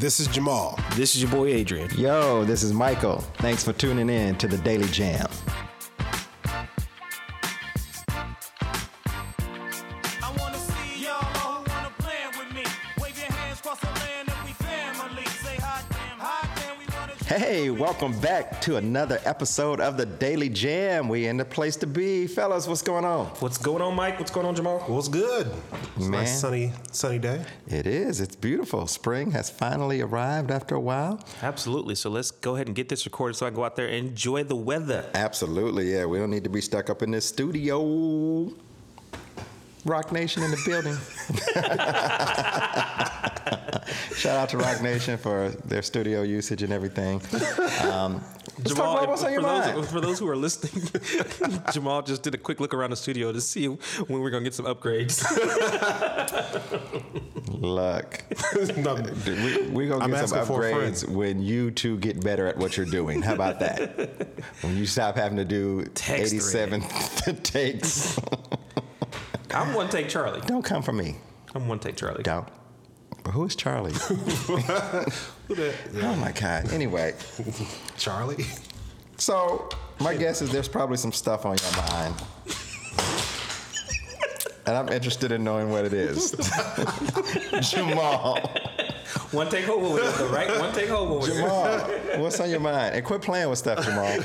This is Jamal. This is your boy Adrian. Yo, this is Michael. Thanks for tuning in to the Daily Jam. Hey, welcome back to another episode of the Daily Jam. We in the place to be, fellas. What's going on? What's going on, Mike? What's going on, Jamal? What's good? It's a Man. nice sunny, sunny day. It is. It's beautiful. Spring has finally arrived after a while. Absolutely. So let's go ahead and get this recorded so I can go out there and enjoy the weather. Absolutely. Yeah, we don't need to be stuck up in this studio. Rock Nation in the building. Shout out to Rock Nation for their studio usage and everything. Um, let's talk about what's on your for, mind. those, for those who are listening, Jamal just did a quick look around the studio to see when we're going to get some upgrades. Look, No, we, we're going I'm to get some asking for a friend. upgrades when you two get better at what you're doing. How about that? when you stop having to do Text 87 takes. I'm one take Charlie. Don't come for me. I'm one take Charlie. Don't. But who is Charlie? who that? Oh my God. Anyway, Charlie. so my guess is there's probably some stuff on your mind. And I'm interested in knowing what it is. Jamal. One take hold with it, though, right? One take hold with it. Jamal, what's on your mind? And quit playing with stuff, Jamal.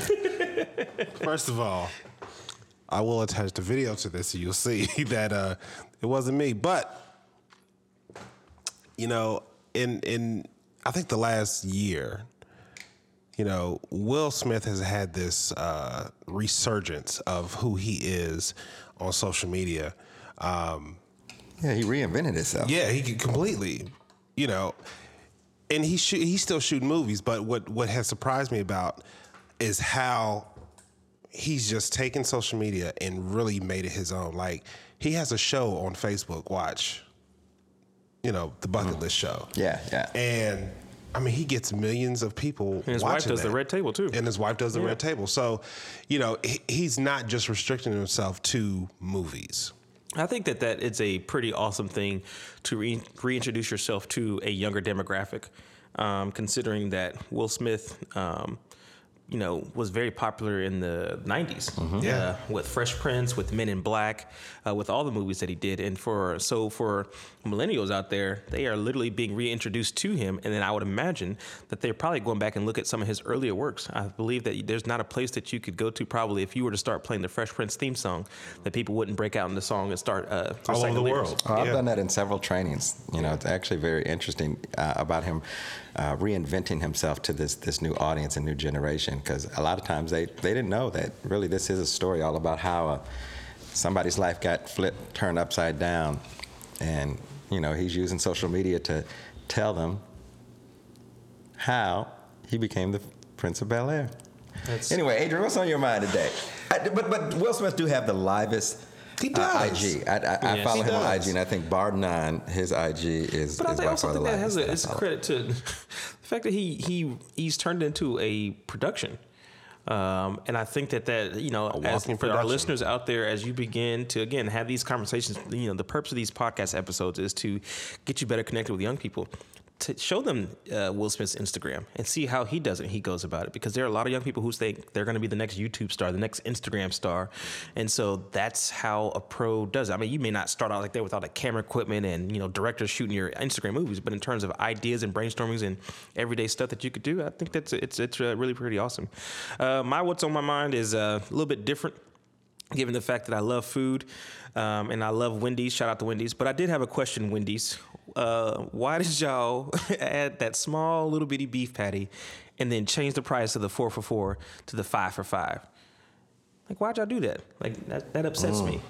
First of all, I will attach the video to this so you'll see that uh, it wasn't me. But you know, in in I think the last year, you know, Will Smith has had this uh, resurgence of who he is on social media. Um, Yeah, he reinvented himself. Yeah, he completely, you know, and he shoot, he's still shooting movies. But what what has surprised me about is how he's just taken social media and really made it his own. Like he has a show on Facebook. Watch, you know, the bucket list show. Yeah, yeah. And I mean, he gets millions of people. And his wife watching does the red table, too. And his wife does the red table. So, you know, he, he's not just restricting himself to movies. I think that that it's a pretty awesome thing to re- reintroduce yourself to a younger demographic, um, considering that Will Smith, um, you know, was very popular in the '90s. Yeah. uh, with Fresh Prince, with Men in Black, uh, with all the movies that he did, and for so for millennials out there, they are literally being reintroduced to him, and then I would imagine that they're probably going back and look at some of his earlier works. I believe that there's not a place that you could go to probably if you were to start playing the Fresh Prince theme song that people wouldn't break out in the song and start uh, All over reciting the lyrics. world. Oh, I've Yeah. done that in several trainings. You know, it's actually very interesting uh, about him uh, reinventing himself to this this new audience and new generation. Because a lot of times they they didn't know that really this is a story all about how uh, somebody's life got flipped, turned upside down, and you know he's using social media to tell them how he became the Prince of Bel Air. That's- Anyway, Adrian, what's on your mind today? I, but but Will Smith do have the livest. He uh, does. IG. I, I, I follow He him on. IG, and I think bar none, his IG is. But I is think by also far the think that has a, it's a credit to the fact that he he he's turned into a production. Um, and I think that that you know, as, walking for our listeners out there, as you begin to again have these conversations, you know, the purpose of these podcast episodes is to get you better connected with young people, to show them uh, Will Smith's Instagram and see how he does it. He goes about it because there are a lot of young people who think they're going to be the next YouTube star, the next Instagram star, and so that's how a pro does it. I mean, you may not start out like that with all the camera equipment and you know directors shooting your Instagram movies, but in terms of ideas and brainstormings and everyday stuff that you could do, I think that's it's it's uh, really pretty awesome. Uh, my what's on my mind is uh, a little bit different given the fact that I love food um, and I love Wendy's. Shout out to Wendy's. But I did have a question, Wendy's. Uh, why did y'all add that small little bitty beef patty and then change the price of the four for four to the five for five? Like, why'd y'all do that? Like, that, that upsets me.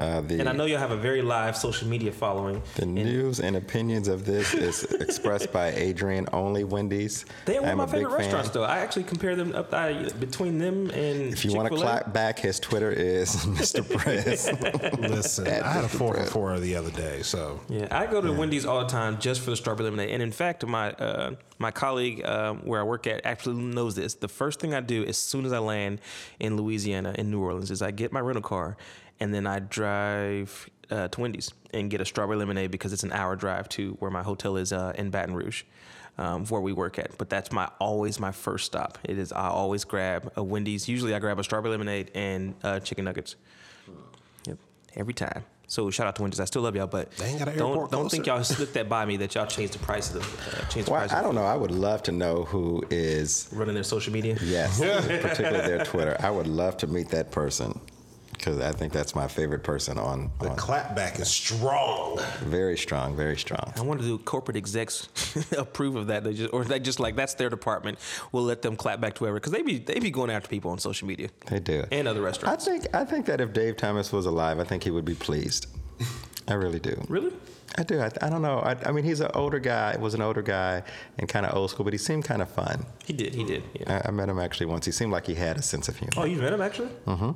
Uh, the, And I know y'all have a very live social media following. the and news and opinions of this is expressed by Adrian only Wendy's. They are one of I'm my a big favorite fan. restaurants, though. I actually compare them up I, between them and If you want to Chick-fil-A. clap back, his Twitter is Mr. Press. Listen, I had a four for four the other day, so Yeah, I go to Wendy's all the time just for the strawberry lemonade. And in fact, my uh, my colleague um, where I work at actually knows this. The first thing I do as soon as I land in Louisiana in New Orleans is I get my rental car and then I drive uh, to Wendy's and get a strawberry lemonade because it's an hour drive to where my hotel is uh, in Baton Rouge, um, where we work at. But that's my always my first stop. It is I always grab a Wendy's. Usually I grab a strawberry lemonade and uh, chicken nuggets. Yep, every time. So shout out to Wendy's. I still love y'all, but They ain't got an don't don't think y'all slipped that by me that y'all changed the price of the uh, changed the Well, price. I don't know. I would love to know who is running their social media. Yes, particularly their Twitter. I would love to meet that person because I think that's my favorite person on. The on clapback is strong. very strong, very strong. I wonder do corporate execs approve of that? They just, or they just like that's their department. We'll let them clap back to whoever because they be they be going after people on social media They do. and other restaurants. I restaurants. think I think that if Dave Thomas was alive, I think he would be pleased. I really do. really? I do. I, I don't know. I, I mean, he's an older guy. Was an older guy and kind of old school, but he seemed kind of fun. He did. He did. Yeah. I, I met him actually once. He seemed like he had a sense of humor. Oh, you met him actually? Mm-hmm.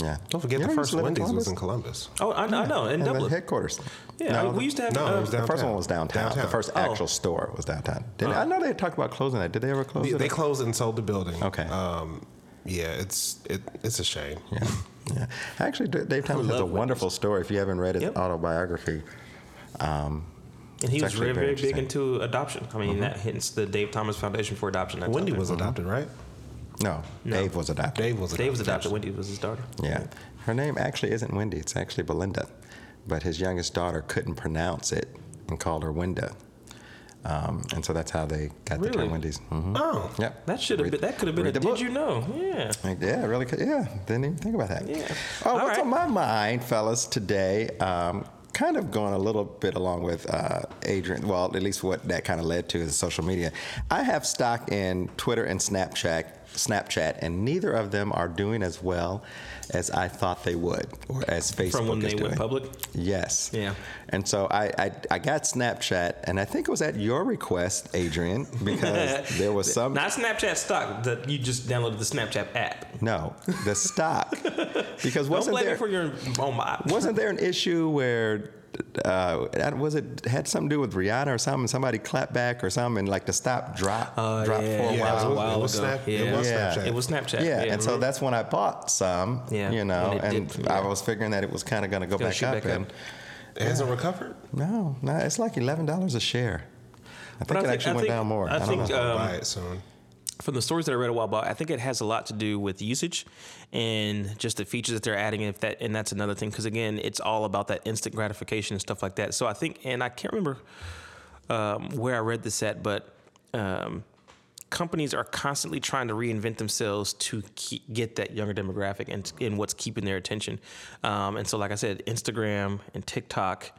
Yeah. Don't forget You the first used to live in Wendy's was in Columbus. Oh, I, I know. In And the Dublin. headquarters. Yeah, No, we used to have. no, uh, it was The first one was downtown. Downtown. The first Oh. actual store was downtown. Didn't, I know they talked about closing that. Did they ever close They, it? they up? closed and sold the building. Okay. Um, yeah, it's it, it's a shame. Yeah. yeah. Actually, Dave Thomas has a love wonderful story. If you haven't read his Yep. autobiography, um, and he was actually very, very very big. Mm-hmm. into adoption. I mean, that hence the Dave Thomas Foundation for Adoption. That's Wendy was adopted, right? No, Dave was adopted. Dave was adopted. Dave was adopted. Wendy was his daughter. Yeah. Her name actually isn't Wendy, it's actually Belinda. But his youngest daughter couldn't pronounce it and called her Winda. Um, and so that's how they got the Really? term Wendy's. hmm Oh, Yep. That should have been. That could have been. A, did book. you know? Yeah. Like, Yeah, really. Could, yeah, didn't even think about that. Yeah. Oh, All what's right. on my mind, fellas, today? Um, kind of going a little bit along with uh, Adrian. Well, at least what that kind of led to is social media. I have stock in Twitter and Snapchat. Snapchat, and neither of them are doing as well as I thought they would, or as Facebook From when is they doing. went public. Yes. Yeah. And so I, I I got Snapchat, and I think it was at your request, Adrian, because there was some Not Snapchat stock. That you just downloaded the Snapchat app. no the stock because wasn't there for your own my. wasn't there an issue where uh, that- was it had something to do with Rihanna or something? Somebody clapped back or something, and like the stop drop Oh, dropped yeah, for a yeah, while. it was a it was ago. Snap- Yeah. It was Yeah. Snapchat. It was Snapchat. Yeah, and so mhm. that's when I bought some. Yeah, you know, when and dipped, I yeah. was figuring that it was kind of going to go Gonna back up, back up. and It hasn't recovered. no, no, it's like eleven dollars a share. I think I it think- actually I went think- down more. I don't think, know. uh, Um, Buy it soon. From the stories that I read a while back, I think it has a lot to do with usage and just the features that they're adding. If that and that's another thing, because again, it's all about that instant gratification and stuff like that. So I think, and I can't remember um, where I read this at, but um, companies are constantly trying to reinvent themselves to keep, get that younger demographic and, and what's keeping their attention. Um, and so, like I said, Instagram and TikTok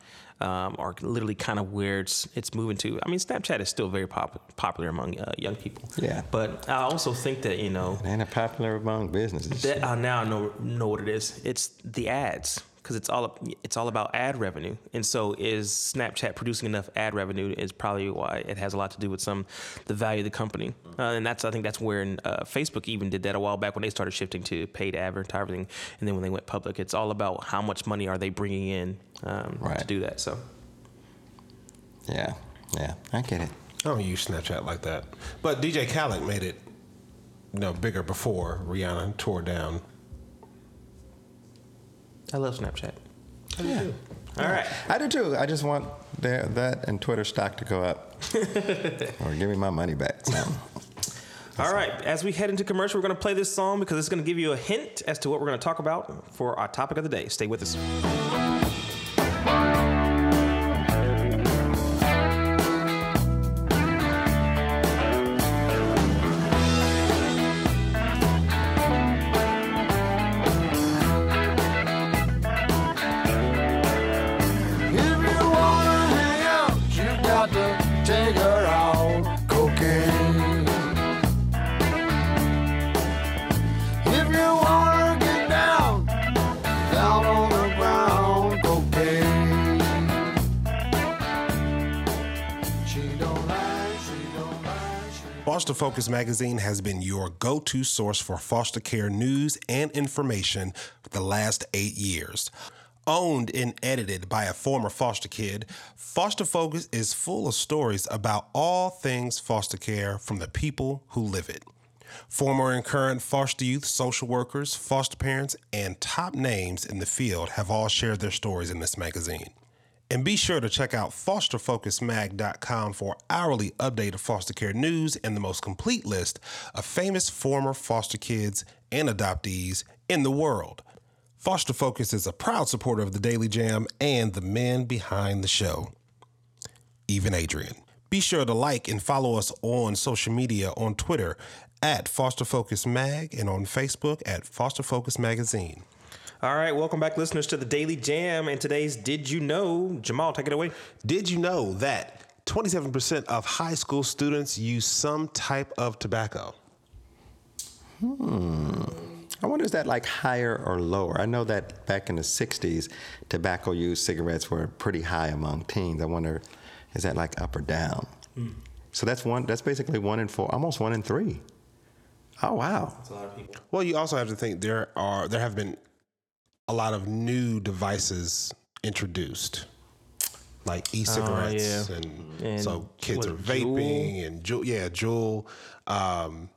um, are literally kind of where it's it's moving to. I mean, Snapchat is still very pop- popular among uh, young people. Yeah. But I also think that you know and popular among businesses. that uh, now I know know what it is. It's the ads because it's all it's all about ad revenue. And so is Snapchat producing enough ad revenue is probably why it has a lot to do with some the value of the company. Uh, and that's I think that's where uh, Facebook even did that a while back when they started shifting to paid advertising. And then when they went public, it's all about how much money are they bringing in um, to do that. So yeah, yeah, I get it. I don't use Snapchat like that. But DJ Khaled made it, you know, bigger before Rihanna tore down. I love Snapchat. I yeah. All right. I do too. I just want their, that and Twitter stock to go up, or give me my money back. So. All right, as we head into commercial, we're going to play this song because it's going to give you a hint as to what we're going to talk about for our topic of the day. Stay with us. Focus magazine has been your go to source for foster care news and information for the last eight years. Owned and edited by a former foster kid, Foster Focus is full of stories about all things foster care from the people who live it. Former and current foster youth, social workers, foster parents, and top names in the field have all shared their stories in this magazine. And be sure to check out fosterfocusmag.com for hourly update of foster care news and the most complete list of famous former foster kids and adoptees in the world. Foster Focus is a proud supporter of the Daily Jam and the men behind the show, even Adrian. Be sure to like and follow us on social media on Twitter at Foster Focus Mag and on Facebook at Foster Focus Magazine. All right, welcome back, listeners, to the Daily Jam. And today's Did You Know? Jamal, take it away. Did you know that 27% of high school students use some type of tobacco? Hmm. I wonder is that like higher or lower? I know that back in the '60s, tobacco use cigarettes were pretty high among teens. I wonder, is that like up or down? So that's one. That's basically one in four, almost one in three. Oh wow! That's a lot of people. Well, you also have to think there are there have been a lot of new devices introduced, like e-cigarettes, yeah. and, And so kids are vaping and Juul, yeah, Juul, um,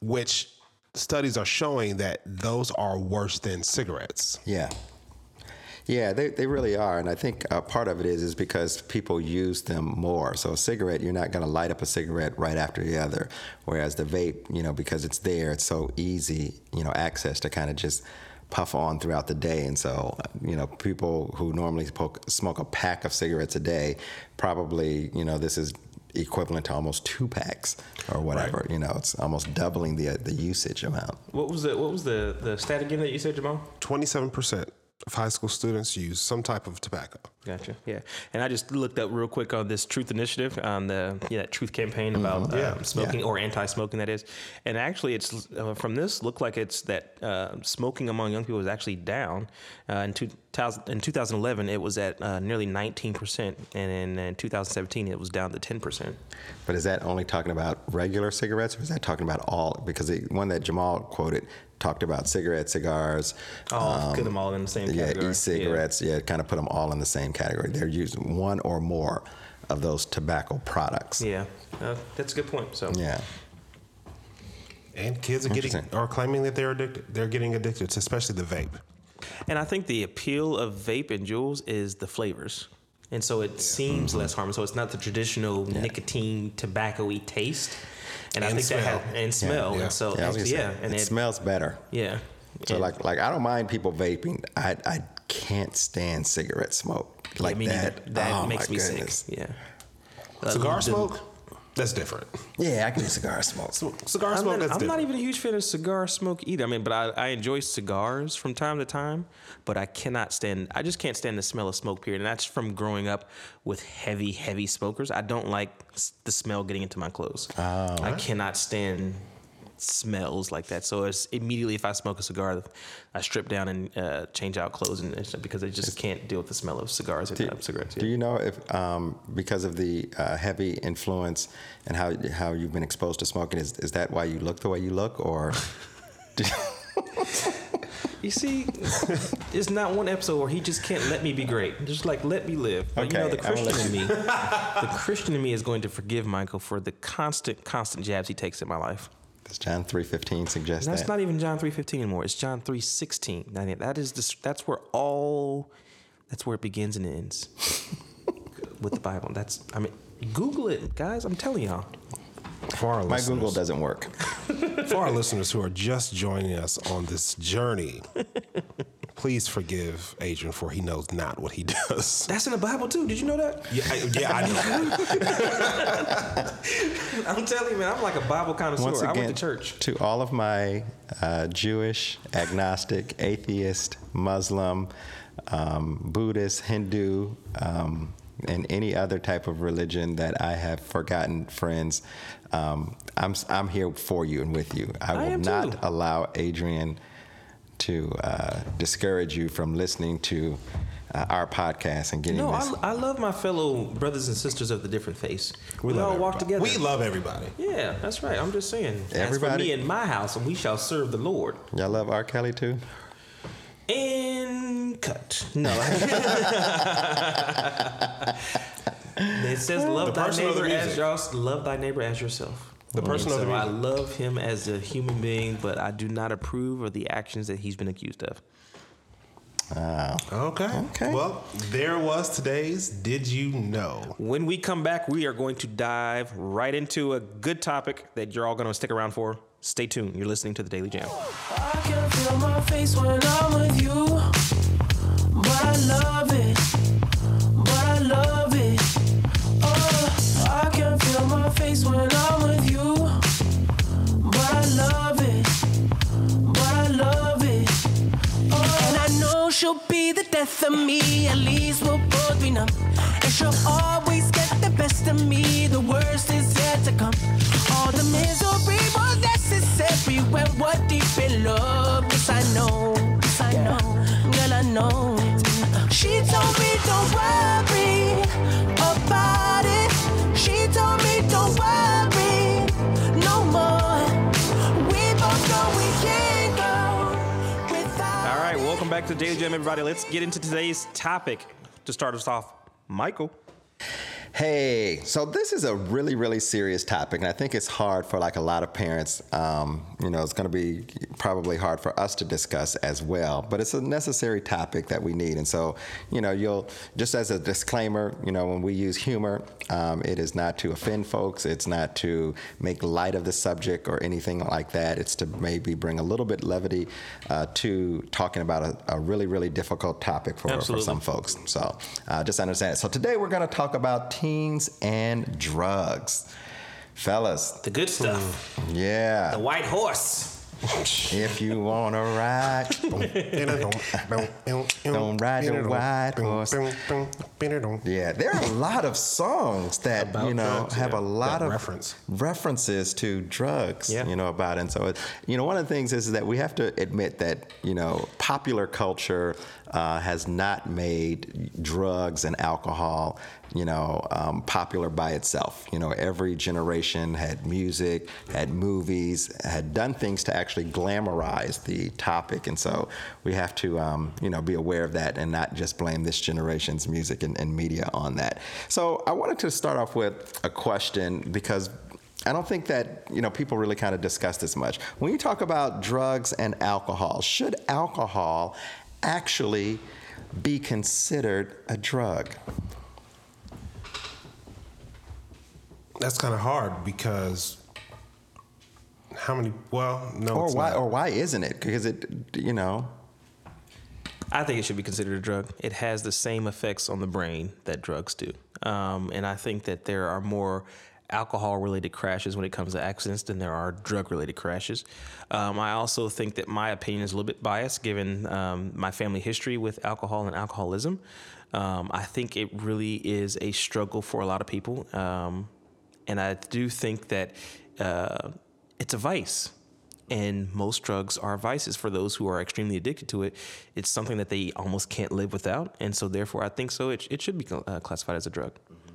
which studies are showing that those are worse than cigarettes. Yeah. Yeah, they, they really are, and I think uh, part of it is is because people use them more. So a cigarette, you're not going to light up a cigarette right after the other, whereas the vape, you know, because it's there, it's so easy, you know, access to kind of just puff on throughout the day. And so, uh, you know, people who normally smoke, smoke a pack of cigarettes a day, probably, you know, this is equivalent to almost two packs or whatever. You know, it's almost doubling the the usage amount. What was the what was the the stat again that you said, Jamal? Twenty-seven percent of high school students use some type of tobacco. Gotcha. Yeah, and I just looked up real quick on this Truth Initiative on the yeah that Truth campaign about Yeah. um, smoking or anti-smoking that is, and actually it's uh, from this looked like it's that uh, smoking among young people is actually down. Uh, in 2000 in 2011 it was at uh, nearly 19 percent, and in, in 2017 it was down to 10 percent. But is that only talking about regular cigarettes, or is that talking about all? Because the one that Jamal quoted talked about cigarettes, cigars, Oh, put them all in the same category. yeah, category. e-cigarettes. Yeah, kind of put them all in the same category. They're using one or more of those tobacco products. Yeah, yeah. Uh, that's a good point. So Yeah. And kids are getting Interesting. are claiming that they're addicted. They're getting addicted, especially the vape. And I think the appeal of vape and Juuls is the flavors. And so it seems less harmful. So it's not the traditional nicotine tobacco-y taste. And, I And think that smell. had, and smell. yeah. And so Yeah, I was actually, gonna yeah, and it, it, smells better. yeah. So And- like like I don't mind people vaping. I I can't stand cigarette smoke like me neither. that. That oh, makes my me goodness. sick. Yeah. Cigar Uh, the- smoke, that's different. Yeah, I can do cigar smoke. Cigar I'm, smoke, not, that's I'm not even a huge fan of cigar smoke either. I mean, but I, I enjoy cigars from time to time, but I cannot stand, I just can't stand the smell of smoke, period. And that's from growing up with heavy, heavy smokers. I don't like the smell getting into my clothes. Oh. I cannot stand smells like that. So it's immediately if I smoke a cigar, I strip down and uh, change out clothes and it's because I just can't deal with the smell of cigars and uh, cigarettes. Do you know if, um, because of the uh, heavy influence and how how you've been exposed to smoking, is is that why you look the way you look, or? You see, there's not one episode where he just can't let me be great. Just like let me live. But you know, Okay, the Christian in me, the Christian in me is going to forgive Michael for the constant, constant jabs he takes in my life. Does John three fifteen suggest That's that? not even John three fifteen anymore. It's John three sixteen. That is this, that's where all that's where it begins and ends with the Bible. That's I mean, Google it, guys. I'm telling y'all. For our, My listeners, Google doesn't work. for our listeners who are just joining us on this journey, please forgive Adrian for he knows not what he does. That's in the Bible too. Did you know that? Yeah, I, yeah, I know. I'm telling you, man. I'm like a Bible connoisseur. Once I again, went to church. to all of my uh, Jewish, agnostic, atheist, Muslim, um, Buddhist, Hindu, um, and any other type of religion that I have forgotten friends, um, I'm I'm here for you and with you. I I will am not too. allow Adrian to uh, discourage you from listening to uh, our podcast and getting No, this. I, I love my fellow brothers and sisters of the different faiths. We, love all walk everybody. together. We love everybody. Yeah, that's right. I'm just saying. As for me and my house, and we shall serve the Lord. Y'all love R. Kelly too? And cut. No. it says love The thy person or the neighbor as music? yours, love thy neighbor as yourself. The person of So the I love him as a human being, but I do not approve of the actions that he's been accused of. Okay. Okay. Well, there was today's Did You Know? When we come back, we are going to dive right into a good topic that you're all going to stick around for. Stay tuned. You're listening to the Daily Jam. I can feel my face when I'm with you, but I love it, but I love it. Oh, I can feel my face when I'm know she'll be the death of me. At least we'll both be numb, and she'll always get the best of me. The worst is yet to come. All the misery was necessary when we're deep in love. Yes, I know, yes, I know, girl, I know. Back to Daily Jam, everybody. Let's get into today's topic. To start us off, Michael. Hey, so this is a really, really serious topic, and I think it's hard for like a lot of parents. Um, you know, it's going to be probably hard for us to discuss as well, but it's a necessary topic that we need. And so, you know, you'll just as a disclaimer, you know, when we use humor, um, it is not to offend folks. It's not to make light of the subject or anything like that. It's to maybe bring a little bit levity uh, to talking about a, a really, really difficult topic for, for some folks. So uh, just understand it. So today we're going to talk about teens and drugs. Fellas, The good stuff. Yeah. The white horse. If you want to ride, Don't ride the white horse. yeah, there are a lot of songs that About you know drugs, have yeah. a lot That of reference. references to drugs. Yeah. You know about it. And so, it, you know, one of the things is that we have to admit that you know popular culture uh, has not made drugs and alcohol you know, um, popular by itself. You know, every generation had music, had movies, had done things to actually glamorize the topic, and so we have to, um, you know, be aware of that and not just blame this generation's music and, and media on that. So I wanted to start off with a question because. I don't think that you know people really kind of discuss this much. When you talk about drugs and alcohol, should alcohol actually be considered a drug? That's kind of hard because how many? Well, no. or it's why not. or why isn't it because it you know I think it should be considered a drug. It has the same effects on the brain that drugs do. Um, and I think that there are more alcohol related crashes when it comes to accidents than there are drug related crashes. Um, I also think that my opinion is a little bit biased given um, my family history with alcohol and alcoholism. Um, I think it really is a struggle for a lot of people. Um, and I do think that uh, it's a vice and most drugs are vices for those who are extremely addicted to it. It's something that they almost can't live without, and so therefore, I think so. It, it should be uh, classified as a drug.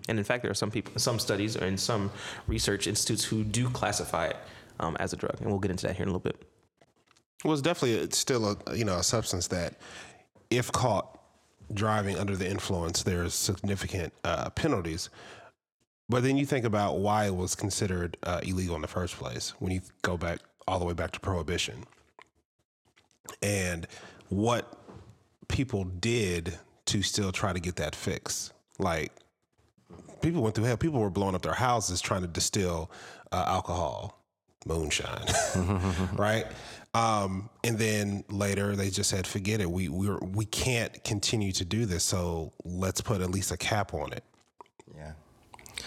And in fact, there are some people, some studies, and some research institutes who do classify it um, as a drug, and we'll get into that here in a little bit. Well, it's definitely still a you know a substance that, if caught driving under the influence, there's significant uh, penalties. But then you think about why it was considered uh, illegal in the first place. When you go back all the way back to prohibition, and what people did to still try to get that fix, like people went through hell. People were blowing up their houses trying to distill uh, alcohol, moonshine, right? Um, and then later they just said, "Forget it. We we we can't continue to do this. So let's put at least a cap on it." yeah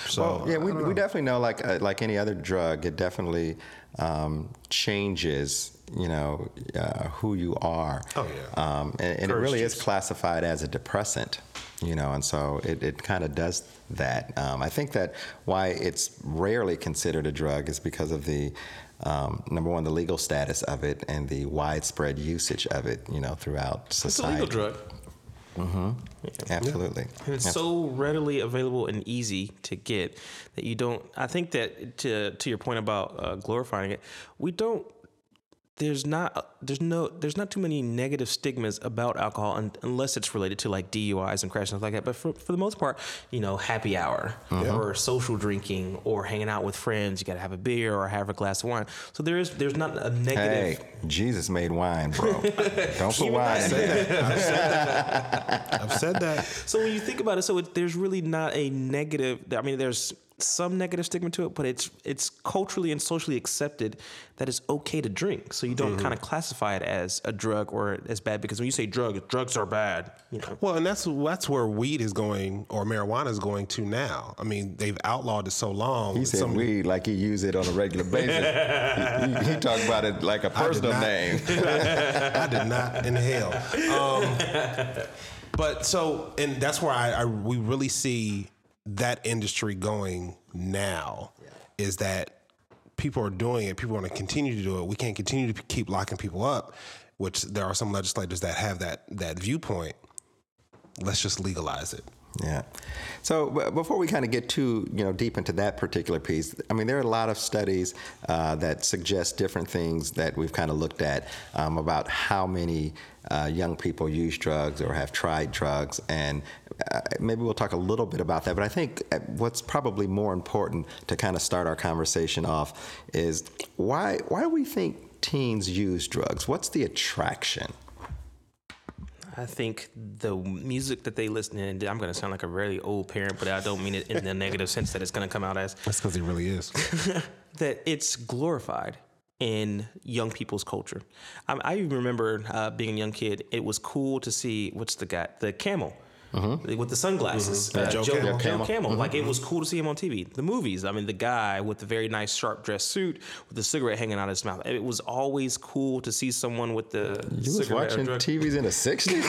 So well, yeah we, we definitely know like uh, like any other drug it definitely um, changes you know uh, who you are Oh, yeah. um, and, and it really is classified as a depressant you know and so it, it kind of does that um, i think that why it's rarely considered a drug is because of the um, number one the legal status of it and the widespread usage of it you know throughout society. It's a legal drug. absolutely And it's so readily available and easy to get that you don't. I think that to to your point about uh, glorifying it, we don't there's not there's no there's not too many negative stigmas about alcohol un, unless it's related to like DUIs and crashes and stuff like that. But for, for the most part, you know, happy hour uh-huh. or social drinking or hanging out with friends, you got to have a beer or have a glass of wine. So there is there's not a negative. Hey, Jesus made wine, bro. Don't put wine. in there. I've said that. So when you think about it, so it, there's really not a negative. I mean, there's some negative stigma to it, but it's it's culturally and socially accepted that it's okay to drink. So you don't kind of classify it as a drug or as bad because when you say drug, drugs are bad. You know. Well, and that's that's where weed is going or marijuana is going to now. I mean, they've outlawed it so long. He said some- weed like he use it on a regular basis. he, he, he talked about it like a personal not. name. I did not inhale. Um, but so, and that's where I, I we really see that industry going now. Is that people are doing it? People want to continue to do it. We can't continue to keep locking people up. Which there are some legislators that have that that viewpoint. Let's just legalize it. Yeah. So before we kind of get too you know deep into that particular piece, I mean there are a lot of studies uh, that suggest different things that we've kind of looked at um, about how many uh, young people use drugs or have tried drugs, and uh, maybe we'll talk a little bit about that. But I think uh, what's probably more important to kind of start our conversation off is why why do we think teens use drugs? What's the attraction? I think the music that they listen to, and I'm going to sound like a really old parent, but I don't mean it in the negative sense that it's going to come out as That's because it really is. that it's glorified in young people's culture. I, I even remember uh, being a young kid. It was cool to see what's the guy, the camel. Uh-huh. With the sunglasses, mm-hmm. uh, Joe Joe, Camel. Joe Camel. Like it mm-hmm. was cool to see him on TV. The movies, I mean, the guy with the very nice sharp dress suit with the cigarette hanging out of his mouth. It was always cool to see someone with the You was cigarette or watching drug- TVs in the '60s.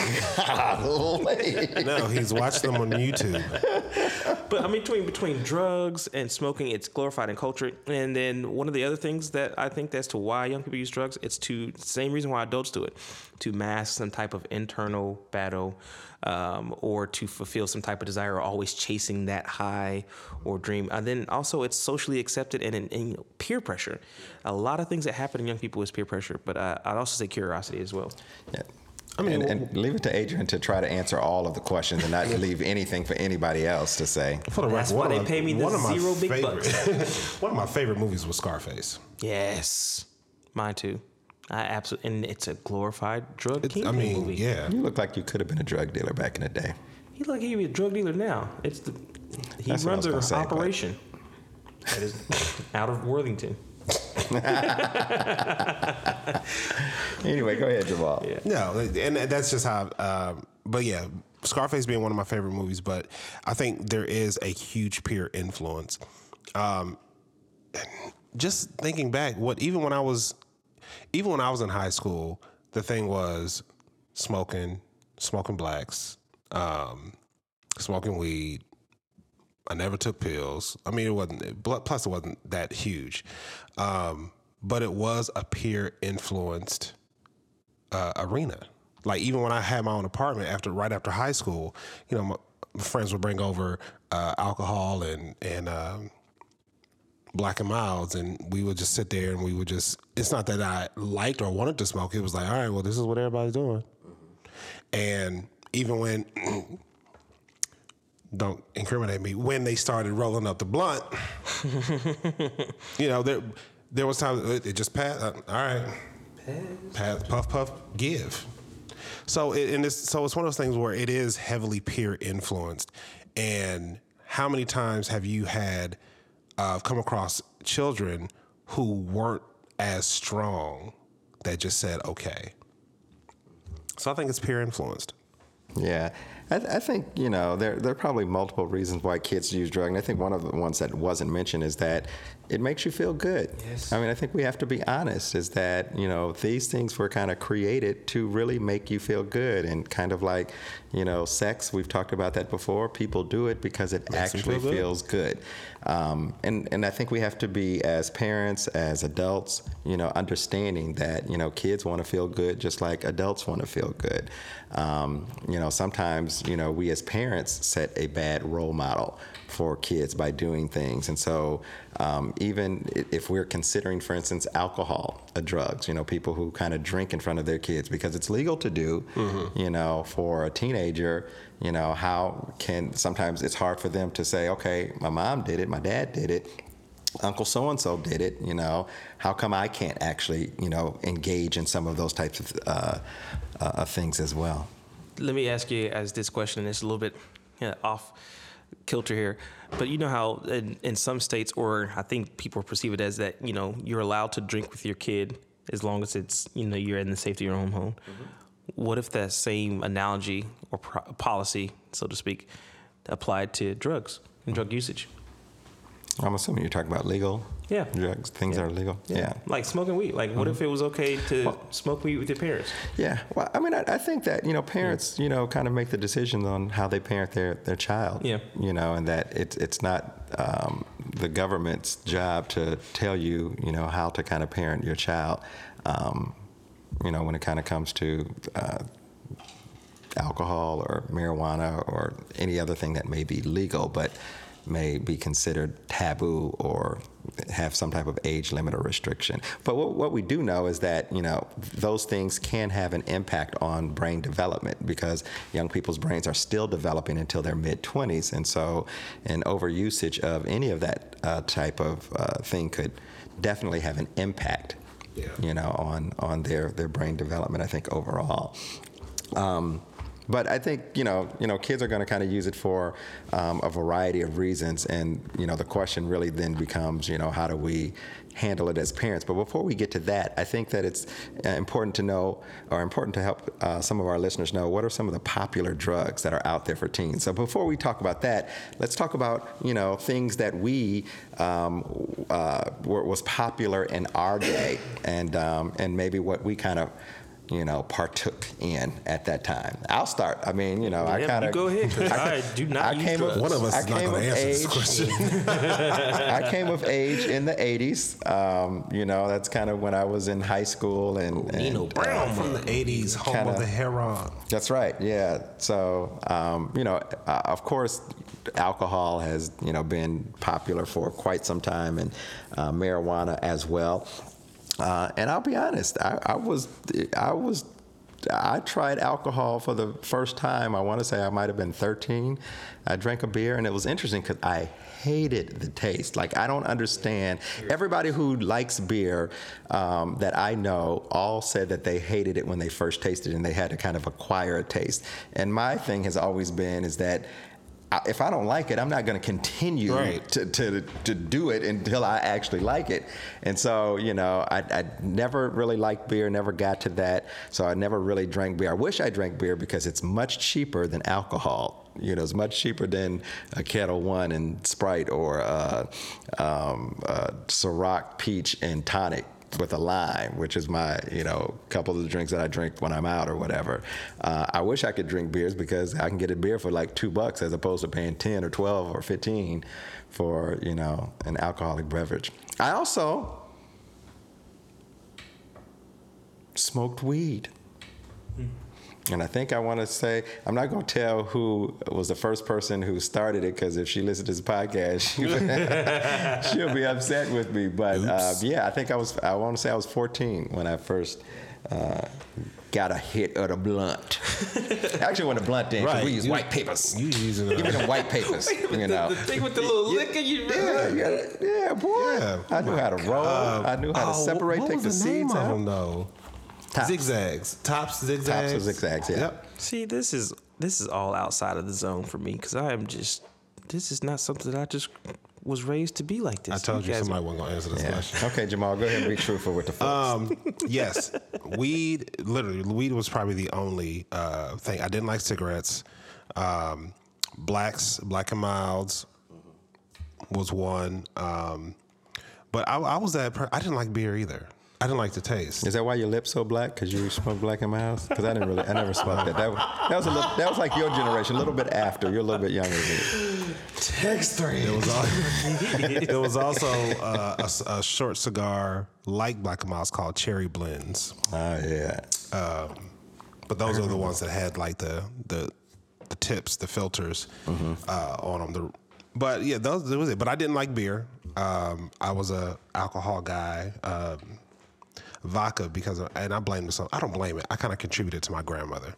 No, he's watched them on YouTube. But I mean, between between drugs and smoking, it's glorified in culture. And then one of the other things that I think as to why young people use drugs, it's to same reason why adults do it, to mask some type of internal battle, um, or to fulfill some type of desire, or always chasing that high or dream. And then also, it's socially accepted and, and, and, peer pressure. A lot of things that happen in young people is peer pressure, but uh, I'd also say curiosity as well. Yeah. I mean, and, and leave it to Adrian to try to answer all of the questions and not leave anything for anybody else to say. For the That's record, why one they pay me the one of my zero big favorite- one of my favorite movies was Scarface. Yes, mine too. I absolutely, and it's a glorified drug It's, I kingpin mean, movie. yeah. You look like you could have been a drug dealer back in the day. He like he be a drug dealer now. It's the he That's runs was an gonna say, operation that is out of Worthington. Anyway, go ahead, Jamal. No, and that's just how. Um, but yeah, Scarface being one of my favorite movies, but I think there is a huge peer influence. Um, just thinking back, what even when I was, even when I was in high school, the thing was smoking, smoking blacks, um, smoking weed. I never took pills. I mean, it wasn't. Plus, it wasn't that huge, um, but it was a peer influenced uh, arena. Like even when I had my own apartment after right after high school, you know, my, my friends would bring over uh, alcohol and and um, black and milds, and we would just sit there and we would just. It's not that I liked or wanted to smoke. It was like, all right, well, this is what everybody's doing. And even when, don't incriminate me, when they started rolling up the blunt, you know, there there was times it, just passed. Uh, all right, pass, puff, puff, give. So it, and it's so it's one of those things where it is heavily peer influenced. And how many times have you had I've come across children who weren't as strong that just said okay? So I think it's peer influenced. Yeah, I, th- I think you know there there are probably multiple reasons why kids use drugs, and I think one of the ones that wasn't mentioned is that it makes you feel good. Yes. I mean, I think we have to be honest. Is that you know these things were kind of created to really make you feel good, and kind of like you know sex. We've talked about that before. People do it because it Makes actually feel feels good. Um, and and I think we have to be as parents, as adults, you know, understanding that you know kids want to feel good just like adults want to feel good. Um, you know, sometimes you know, we as parents set a bad role model for kids by doing things. And so, um, even if we're considering, for instance, alcohol, uh, drugs, you know, people who kind of drink in front of their kids because it's legal to do, you know, for a teenager, you know, how can sometimes it's hard for them to say, okay, my mom did it, my dad did it. Uncle so and so did it, you know. How come I can't actually, you know, engage in some of those types of uh, uh, of things as well? Let me ask you as this question is a little bit yeah, off kilter here, but you know how in, in some states, or I think people perceive it as that, you know, you're allowed to drink with your kid as long as it's, you know, you're in the safety of your own home. Mm-hmm. What if that same analogy or pro- policy, so to speak, applied to drugs and drug usage? I'm assuming you're talking about legal Yeah. drugs, things that are legal. Yeah. Like smoking weed. Like, what if it was okay to smoke weed with your parents? Yeah. Well, I mean, I, I think that you know parents, you know, kind of make the decisions on how they parent their their child. Yeah. You know, and that it's it's not um, the government's job to tell you, you know, how to kind of parent your child. Um, you know, when it kind of comes to uh, alcohol or marijuana or any other thing that may be legal, but may be considered taboo or have some type of age limit or restriction. But what, what we do know is that, you know, those things can have an impact on brain development because young people's brains are still developing until their mid 20s. And so an overusage of any of that uh, type of uh, thing could definitely have an impact, you know, on, on their, their brain development, I think, overall. Um, but I think you know, you know, kids are going to kind of use it for um, a variety of reasons, and you know, the question really then becomes, you know, how do we handle it as parents? But before we get to that, I think that it's uh, important to know, or important to help uh, some of our listeners know, what are some of the popular drugs that are out there for teens. So before we talk about that, let's talk about you know things that we um, uh, were, was popular in our day, and um, and maybe what we kind of you know, partook in at that time. I'll start. I mean, you know, I kind of go ahead, 'cause I do not use drugs. One of us I is not came going to of answer this age- question. I came of age in the '80s. Um, you know, that's kind of when I was in high school, and, and Nino Brown. From the 80s, home Kinda- of the heron. that's right. Yeah. So, um, you know, uh, of course, alcohol has you know been popular for quite some time, and uh, marijuana as well. Uh, and I'll be honest, I, I was, I was. I tried alcohol for the first time. I want to say I might have been 13. I drank a beer, and it was interesting because I hated the taste. Like I don't understand. Everybody who likes beer um, that I know all said that they hated it when they first tasted it, and they had to kind of acquire a taste. And my thing has always been is that. If I don't like it, I'm not going to continue Right. to, to, to do it until I actually like it. And so, you know, I, I never really liked beer, never got to that. So I never really drank beer. I wish I drank beer because it's much cheaper than alcohol. You know, it's much cheaper than a Ketel One and Sprite or uh, um, uh, Ciroc Peach and Tonic with a lime, which is my, you know, couple of the drinks that I drink when I'm out or whatever. Uh, I wish I could drink beers because I can get a beer for like two bucks as opposed to paying 10 or 12 or 15 for, you know, an alcoholic beverage. I also smoked weed. And I think I want to say, I'm not going to tell who was the first person who started it because if she listens to this podcast, she, she'll be upset with me. But uh, yeah, I think I was, I want to say I was 14 when I first uh, got a hit of the blunt. Actually, when the blunt did, 'cause we use You- white papers. You using Give me them white papers, you know. The thing with the little liquor, you Yeah, yeah, yeah, boy. Yeah. I knew how to roll. I knew how to Oh, separate, what take the, the seeds of out. them though? Tops. Zigzags, tops, zigzags, Tops or zigzags, yeah. Yep. See, this is this is all outside of the zone for me because I am just this is not something that I just was raised to be like this. I told you guys- somebody wasn't gonna answer this Yeah. question. Okay, Jamal, go ahead and be truthful with the folks. Um, yes, weed. Literally, weed was probably the only uh, thing I didn't like. Cigarettes, um, blacks, black and milds was one. Um, but I, I was that. Per- I didn't like beer either. I didn't like the taste. Is that why your lips so black? Because you smoke black in my house? Because I didn't really, I never smoked that. That was, that was a little, that was like your generation, a little bit after. You're a little bit younger than me. Text three. It was, al- it was also uh, a s- a, short cigar like Black and Milds called Cherry Blends. Oh yeah. But those are the ones that had like the the the tips, the filters Mm-hmm. uh, on them. The, but yeah, those that was it. But I didn't like beer. Um, I was a alcohol guy. Um, vodka because of, and I blame this on I don't blame it. I kind of contributed to my grandmother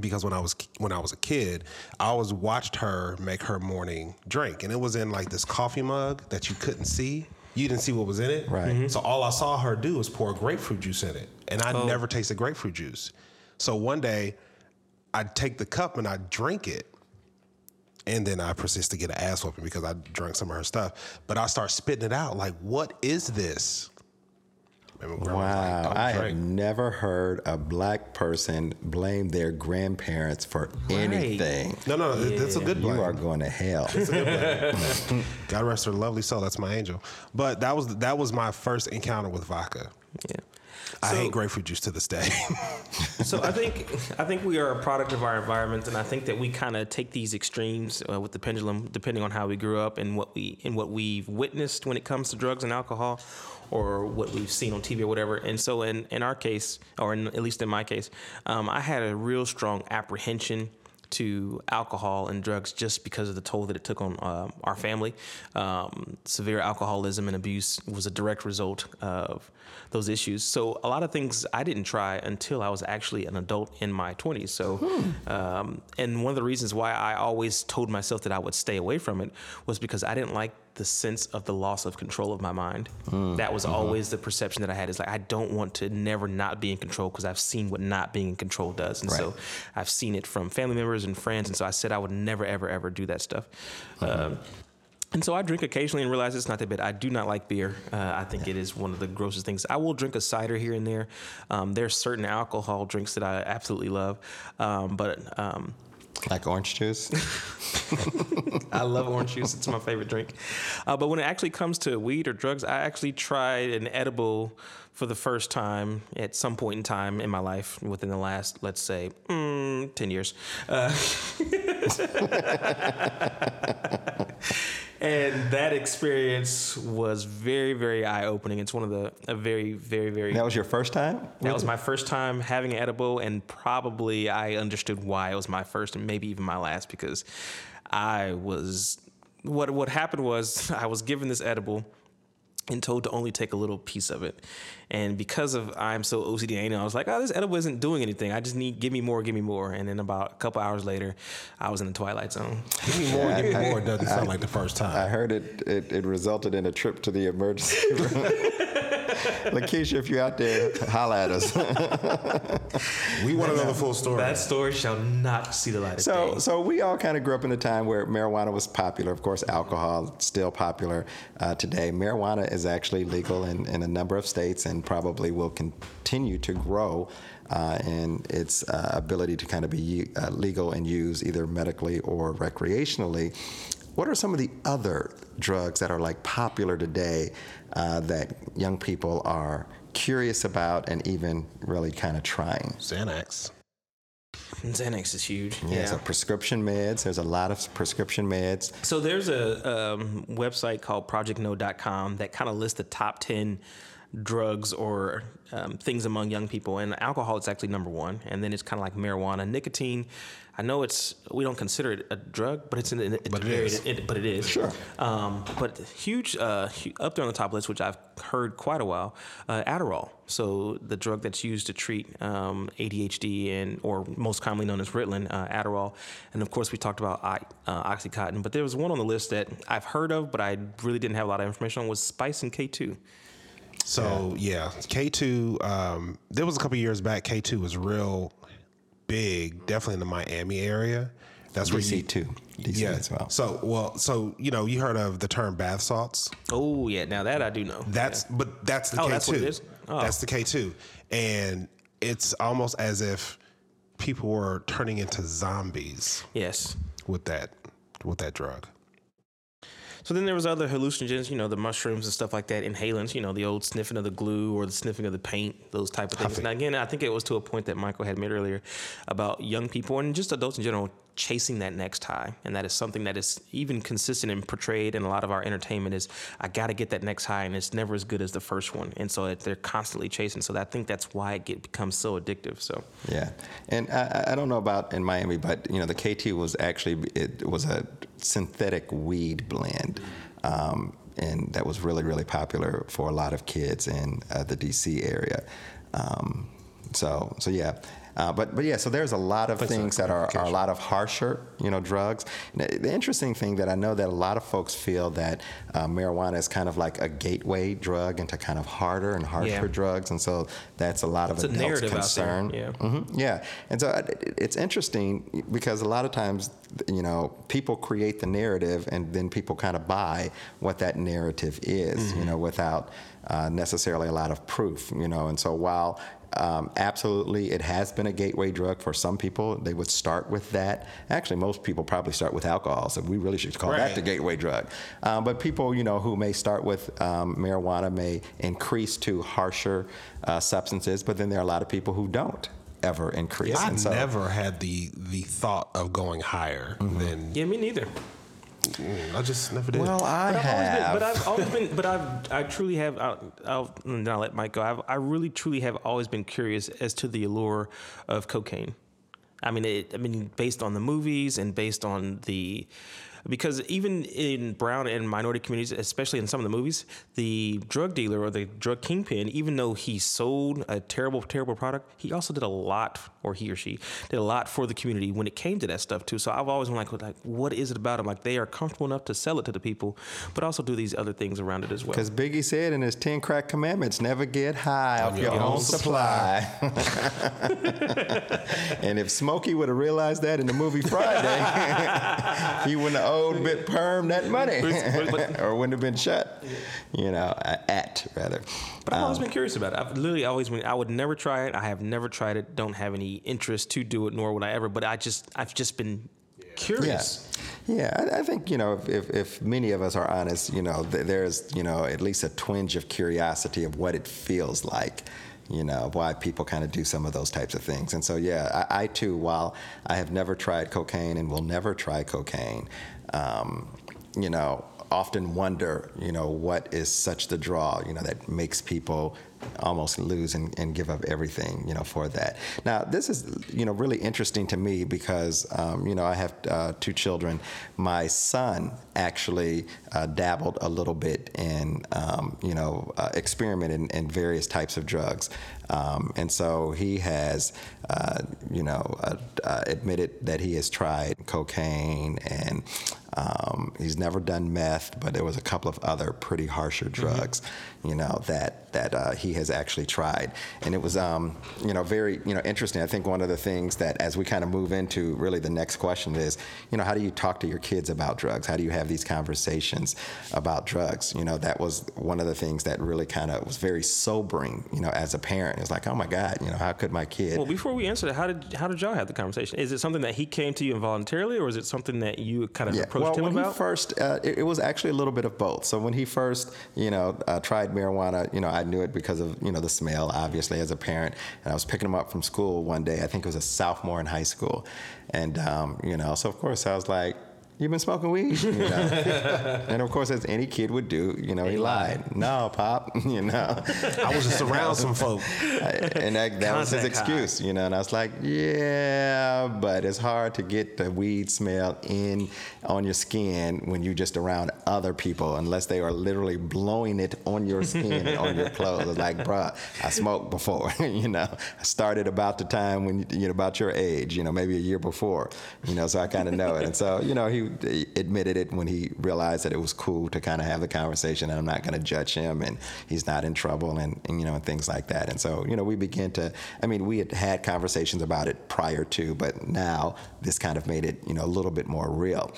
because when I was when I was a kid, I always watched her make her morning drink, and it was in like this coffee mug that you couldn't see. You didn't see what was in it, Right. Mm-hmm. Mm-hmm. So all I saw her do was pour grapefruit juice in it, and I oh. never tasted grapefruit juice. So one day, I'd take the cup and I'd drink it, and then I persist to get an ass whooping because I drank some of her stuff. But I start spitting it out like, "What is this?" And my grandma was like, Wow, "Don't I have never heard a black person blame their grandparents for anything. No, no, no, that's a good one. You are going to hell. God rest her lovely soul. That's my angel. But that was that was my first encounter with vodka. Yeah. I So- hate grapefruit juice to this day. So I think I think we are a product of our environment, and I think that we kind of take these extremes uh, with the pendulum, depending on how we grew up and what we and what we've witnessed when it comes to drugs and alcohol, or what we've seen on TV or whatever. And so in in our case, or in, at least in my case, um, I had a real strong apprehension to alcohol and drugs just because of the toll that it took on um our family. Um, severe alcoholism and abuse was a direct result of those issues. So a lot of things I didn't try until I was actually an adult in my 20s. So, um, and one of the reasons why I always told myself that I would stay away from it was because I didn't like the sense of the loss of control of my mind. That was always the perception that I had. Is like I don't want to never not be in control because I've seen what not being in control does, and so I've seen it from family members and friends, and so I said I would never, ever, ever do that stuff. Um, and so I drink occasionally and realize it's not that bad. I do not like beer. Uh, I think it is one of the grossest things. I will drink a cider here and there. Um, are certain alcohol drinks that I absolutely love, um, but um, like orange juice. I love orange juice. It's my favorite drink. Uh, but when it actually comes to weed or drugs, I actually tried an edible for the first time at some point in time in my life within the last, let's say, mm, 10 years. Uh, and that experience was very, very eye opening. It's one of the, a very, very, very. That was your first time? That was my first time having an edible, and probably I understood why it was my first and maybe even my last because I was. What what happened was I was given this edible and told to only take a little piece of it, and because of I'm so OCD anal, I was like, oh, this edible isn't doing anything. I just need give me more, give me more. And then about a couple hours later, I was in the twilight zone. give me more, give me more. It doesn't sound like the first time. I heard it, it, it resulted in a trip to the emergency room. Lakeisha, if you're out there, holla at us. we want to know the full story. That story shall not see the light of So, day. so we all kind of grew up in a time where marijuana was popular. Of course, alcohol still popular uh, today. Marijuana is actually legal in, in a number of states and probably will continue to grow uh, in its uh, ability to kind of be uh, legal and used either medically or recreationally. What are some of the other drugs that are like popular today uh, that young people are curious about and even really kind of trying? Xanax. Xanax is huge. Yeah, so prescription meds. There's a lot of prescription meds. So there's a um, website called projectknow.com that kind of lists the top 10 drugs or um, things among young people. And alcohol is actually number one. And then it's kind of like marijuana. Nicotine, I know it's, we don't consider it a drug, but it's, in, it's But it very. It, but it is. Sure. Um, but huge, uh, up there on the top list, which I've heard quite a while, uh, Adderall. So the drug that's used to treat um, ADHD and, or most commonly known as Ritalin, uh, Adderall. And of course, we talked about I- uh, OxyContin. But there was one on the list that I've heard of, but I really didn't have a lot of information on. Was Spice and K2. So yeah, K two. Um, there was a couple years back. K two was real big, definitely in the Miami area. That's where you DC too. DC Yeah. as well. So well, so you know, you heard of the term bath salts. Oh yeah, now that I do know. That's but that's the Oh, K two. that's what it is? Oh. That's the K two, and it's almost as if people were turning into zombies yes. with that with that drug. So then there was other hallucinogens, you know, the mushrooms and stuff like that, inhalants, you know, the old sniffing of the glue or the sniffing of the paint, those type of things. And again, I think it was to a point that Michael had made earlier about young people and just adults in general chasing that next high. And that is something that is even consistent and portrayed in a lot of our entertainment is I got to get that next high and it's never as good as the first one. And so they're constantly chasing. So I think that's why it get, becomes so addictive. So Yeah, and I, I don't know about in Miami, but you know the K2 was actually it was a synthetic weed blend, um, and that was really really popular for a lot of kids in uh, the DC area. Um, so so yeah. Uh, but but yeah, so there's a lot of things that are, are a lot of harsher, you know, drugs. And the interesting thing that I know that a lot of folks feel that uh, marijuana is kind of like a gateway drug into kind of harder and harsher Yeah. drugs, and so that's a lot of It's a out there, concern. yeah. Mhm, yeah, and so it's interesting because a lot of times, you know, people create the narrative and then people kind of buy what that narrative is, Mm-hmm. you know, without uh, necessarily a lot of proof, you know. And so while um, absolutely it has been a gateway drug for some people, they would start with that. Actually, most people probably start with alcohol, so we really should call that the gateway drug. Um, but people, you know, who may start with um, marijuana may increase to harsher uh, substances, but then there are a lot of people who don't ever increase. I And so- never had the the thought of going higher than yeah, me neither. Mm, I just never did. Well, I But I've always been, but I've always been, but I've, I truly have. I'll, I'll, then I'll let Mike go. I've, I really, truly have always been curious as to the allure of cocaine. I mean, it, I mean, based on the movies and based on the, because even in brown and minority communities, especially in some of the movies, the drug dealer or the drug kingpin, even though he sold a terrible, terrible product, he also did a lot, or he or she did a lot for the community when it came to that stuff too. So I've always been like, like, what is it about them? Like they are comfortable enough to sell it to the people, but also do these other things around it as well. Because Biggie said in his 10 crack commandments, never get high off your, own, supply. and if Smokey would have realized that in the movie Friday, he wouldn't have owed Big Worm that money or wouldn't have been shut, you know, uh, at rather. But I've Um, always been curious about it. I've literally always been. I would never try it. I have never tried it. Don't have any interest to do it, nor would I ever. But I just, I've just been curious. Yeah, yeah. I, I think you know if, if, if many of us are honest, you know, th- there's you know at least a twinge of curiosity of what it feels like. You know why people kind of do some of those types of things, and so yeah, I, I too, while I have never tried cocaine and will never try cocaine, um, you know, often wonder, you know, what is such the draw, you know, that makes people almost lose and, and give up everything, you know, for that. Now, this is, you know, really interesting to me because, um, you know, I have uh, two children. My son actually uh, dabbled a little bit in, um, you know, uh, experimented in, in various types of drugs. Um, and so he has, uh, you know, uh, uh, admitted that he has tried cocaine and um, he's never done meth, but there was a couple of other pretty harsher drugs, you know, that that uh, he has actually tried, and it was, um, you know, very, you know, interesting. I think one of the things that as we kind of move into really the next question is, you know, how do you talk to your kids about drugs? How do you have these conversations about drugs? You know, that was one of the things that really kind of was very sobering, you know, as a parent. It's like, oh my God, you know, how could my kid? Well, before we answer that, how did how did y'all have the conversation? Is it something that he came to you involuntarily, or is it something that you kind of approached well, him when about? he first, uh, it, it was actually a little bit of both. So when he first, you know, uh, tried marijuana, you know, I knew it because of you know the smell, obviously as a parent. And I was picking him up from school one day. I think it was a sophomore in high school, and um, you know, so of course I was like. You've been smoking weed, you know? and of course, as any kid would do, you know, he lied. No, pop, you know. I was just around some folk. and that, that was his Contact high. excuse, you know. And I was like, yeah, but it's hard to get the weed smell in on your skin when you're just around other people, unless they are literally blowing it on your skin and on your clothes. It's like, bruh, I smoked before, you know. I started about the time when you know about your age, you know, maybe a year before, you know. So I kind of know it, and so you know, he admitted it when he realized that it was cool to kind of have the conversation, and I'm not going to judge him, and he's not in trouble, and, and you know, and things like that. And so you know, we began to. I mean, we had had conversations about it prior to, but now this kind of made it, you know, a little bit more real.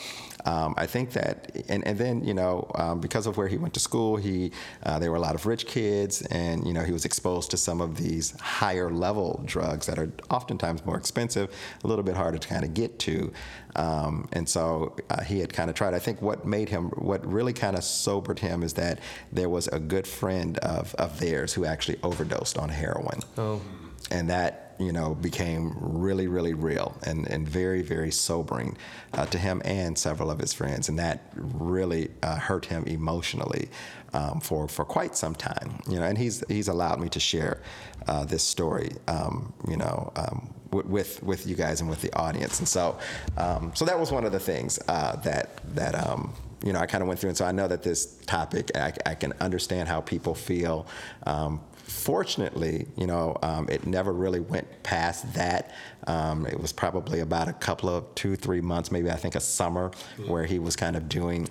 Um, I think that, and, and then you know, um, because of where he went to school, he uh, there were a lot of rich kids, and you know, he was exposed to some of these higher level drugs that are oftentimes more expensive, a little bit harder to kind of get to, um, and so uh, he had kind of tried. I think what made him, what really kind of sobered him, is that there was a good friend of of theirs who actually overdosed on heroin. Oh. and that you know became really really real and, and very very sobering uh, to him and several of his friends. And that really uh, hurt him emotionally um, for for quite some time you know. And he's he's allowed me to share uh, this story um, you know um, with, with you guys and with the audience. And so um, so that was one of the things uh, that that um, you know, I kind of went through, and so I know that this topic, I, I can understand how people feel. Um, fortunately, you know, um, it never really went past that. Um, it was probably about a couple of two, three months, maybe I think a summer, where he was kind of doing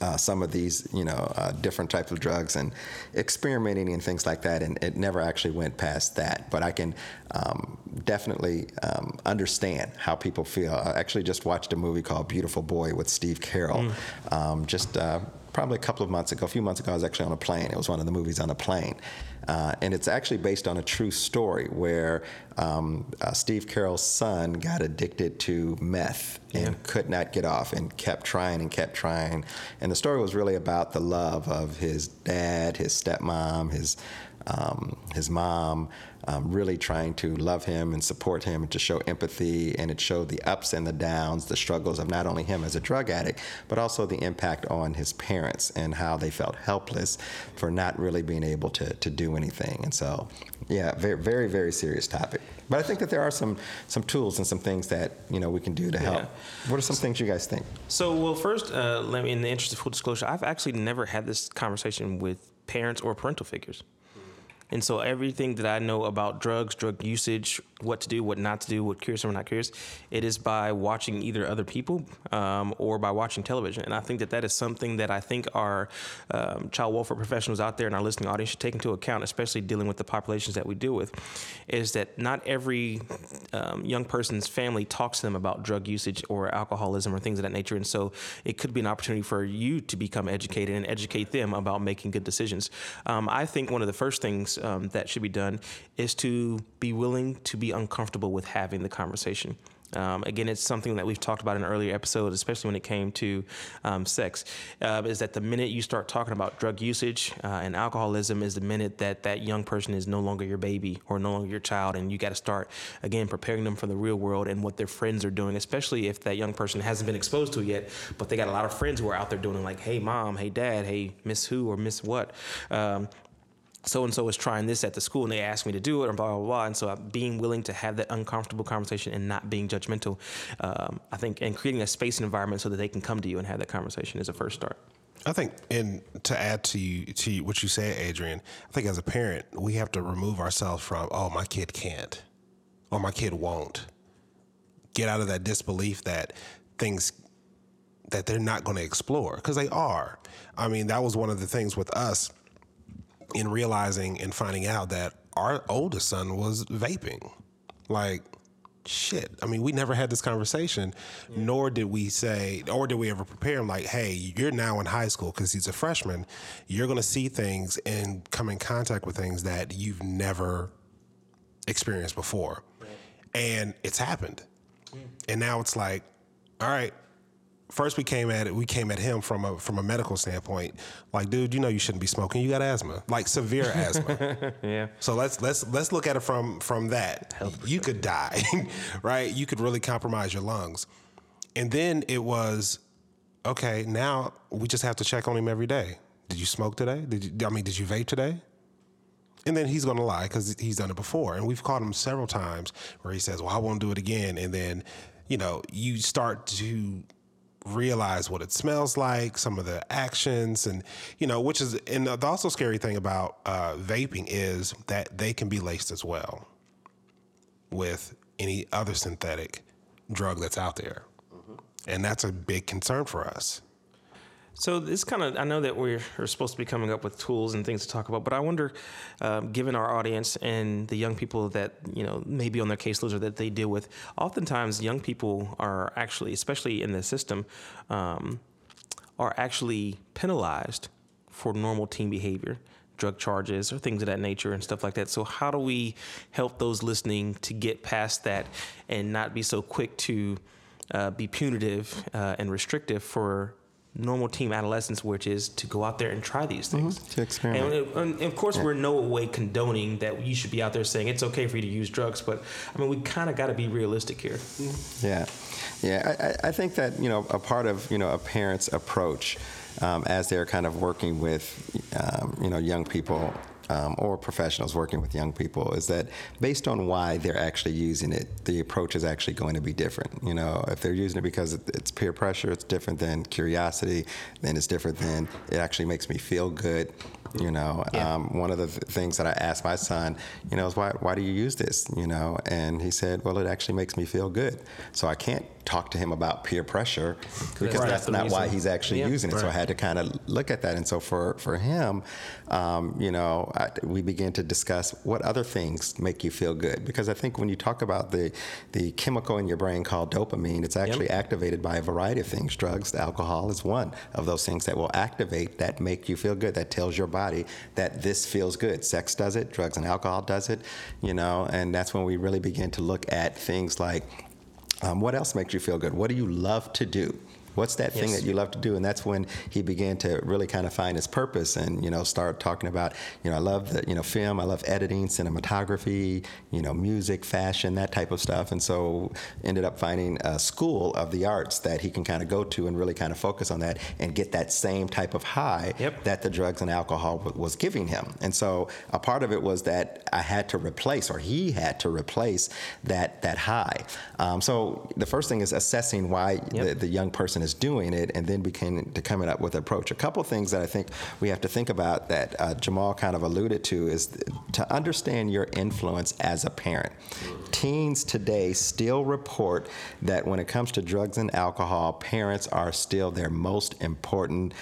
uh, some of these, you know, uh, different types of drugs and experimenting and things like that. And it never actually went past that. But I can um, definitely um, understand how people feel. I actually just watched a movie called Beautiful Boy with Steve Carell um, just uh, probably a couple of months ago. A few months ago, I was actually on a plane. It was one of the movies on a plane. Uh, and it's actually based on a true story where um, uh, Steve Carell's son got addicted to meth and could not get off and kept trying and kept trying. And the story was really about the love of his dad, his stepmom, his um, his mom, um, really trying to love him and support him and to show empathy. And it showed the ups and the downs, the struggles of not only him as a drug addict, but also the impact on his parents and how they felt helpless for not really being able to, to do anything. And so, yeah, very, very, very serious topic. But I think that there are some some tools and some things that you know we can do to help. Yeah. What are some things you guys think? So, well, first, uh, let me, in the interest of full disclosure, I've actually never had this conversation with parents or parental figures. And so everything that I know about drugs, drug usage, what to do, what not to do, what curious or not curious, it is by watching either other people um, or by watching television. And I think that that is something that I think our um, child welfare professionals out there in our listening audience should take into account, especially dealing with the populations that we deal with, is that not every um, young person's family talks to them about drug usage or alcoholism or things of that nature. And so it could be an opportunity for you to become educated and educate them about making good decisions. Um, I think one of the first things um, that should be done is to be willing to be uncomfortable with having the conversation. Um, again, it's something that we've talked about in earlier episodes, especially when it came to um, sex. Uh, is that the minute you start talking about drug usage uh, and alcoholism is the minute that that young person is no longer your baby or no longer your child, and you got to start again preparing them for the real world and what their friends are doing, especially if that young person hasn't been exposed to it yet, but they got a lot of friends who are out there doing it, like, hey mom, hey dad, hey miss who or miss what. Um, so and so is trying this at the school and they asked me to do it and blah blah blah and so uh, being willing to have that uncomfortable conversation and not being judgmental um, i think and creating a space and environment so that they can come to you and have that conversation is a first start I think, and to add to you, to what you said, Adrian, I think as a parent, we have to remove ourselves from, oh, my kid can't, or my kid won't. Get out of that disbelief that things that they're not going to explore because they are. I mean, that was one of the things with us in realizing and finding out that our oldest son was vaping. Like, shit. I mean, we never had this conversation, nor did we say, or did we ever prepare him like, hey, you're now in high school because he's a freshman. You're going to see things and come in contact with things that you've never experienced before. And it's happened. Hmm. And now it's like, all right, first we came at it we came at him from a from a medical standpoint like dude you know you shouldn't be smoking. You got asthma like severe asthma. Yeah. So let's let's let's look at it from from that. You could die right? You could really compromise your lungs. And then it was okay now we just have to check on him every day. Did you smoke today? Did you i mean did you vape today? And then he's going to lie because he's done it before. And we've caught him several times where he says, Well, I won't do it again. And then, you know, you start to realize what it smells like, some of the actions, and, you know, which is, and the also scary thing about uh, vaping is that they can be laced as well with any other synthetic drug that's out there. And that's a big concern for us. So this kind of, I know that we're, we're supposed to be coming up with tools and things to talk about, but I wonder, um, given our audience and the young people that you know maybe on their caseloads or that they deal with, oftentimes young people are actually, especially in the system, um, are actually penalized for normal teen behavior, drug charges or things of that nature and stuff like that. So how do we help those listening to get past that and not be so quick to uh, be punitive uh, and restrictive for normal team adolescence, which is to go out there and try these things. to experiment. And, and of course, we're in no way condoning that you should be out there saying it's okay for you to use drugs, but I mean, we kind of got to be realistic here. Yeah, yeah. I, I- I think that you know a part of you know a parent's approach um, as they're kind of working with um, you know young people. Um, or professionals working with young people is that based on why they're actually using it, the approach is actually going to be different. You know, if they're using it because it's peer pressure, it's different than curiosity, then it's different than it actually makes me feel good. You know, Yeah. um, one of the th- things that I asked my son, you know, is why, why do you use this? You know, and he said, well, it actually makes me feel good. So I can't talk to him about peer pressure because Right. that's not why he's actually Yeah. using it. So I had to kind of look at that. And so for, for him, um, you know, I, we began to discuss what other things make you feel good. Because I think when you talk about the, the chemical in your brain called dopamine, it's actually activated by a variety of things. Drugs, alcohol is one of those things that will activate that make you feel good, that tells your body that this feels good. Sex does it, drugs and alcohol does it, you know, and that's when we really begin to look at things like um, what else makes you feel good? What do you love to do? What's that thing that you love to do? And that's when he began to really kind of find his purpose and, you know, start talking about, you know, I love the, you know, film, I love editing, cinematography, you know, music, fashion, that type of stuff. And so ended up finding a school of the arts that he can kind of go to and really kind of focus on that and get that same type of high Yep. that the drugs and alcohol w- was giving him. And so a part of it was that I had to replace, or he had to replace that that high. Um, so the first thing is assessing why the, the young person is doing it, and then begin to coming up with an approach. A couple things that I think we have to think about that uh, Jamal kind of alluded to is to understand your influence as a parent. Teens today still report that when it comes to drugs and alcohol, parents are still their most important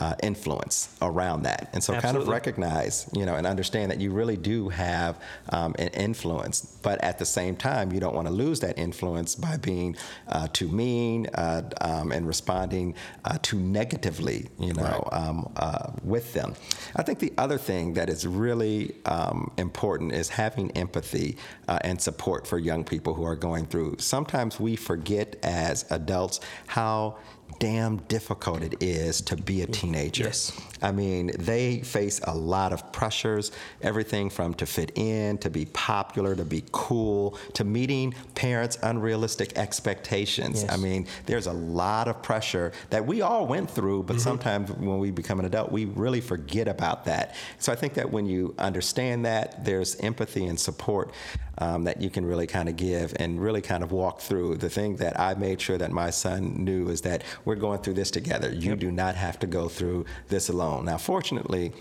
uh, influence around that. And so, kind of recognize, you know, and understand that you really do have um, an influence, but at the same time, you don't want to lose that influence by being uh, too mean uh, um, and responding uh, too negatively, you know, um, uh, with them. I think the other thing that is really um, important is having empathy uh, and support for young people who are going through. Sometimes we forget as adults how damn difficult it is to be a teenager. Yes. I mean, they face a lot of pressures, everything from to fit in, to be popular, to be cool, to meeting parents' unrealistic expectations. Yes. I mean, there's a lot of pressure that we all went through, but mm-hmm. sometimes when we become an adult, we really forget about that. So I think that when you understand that, there's empathy and support um, that you can really kind of give and really kind of walk through. The thing that I made sure that my son knew is that we're going through this together. You do not have to go through this alone. Now, fortunately,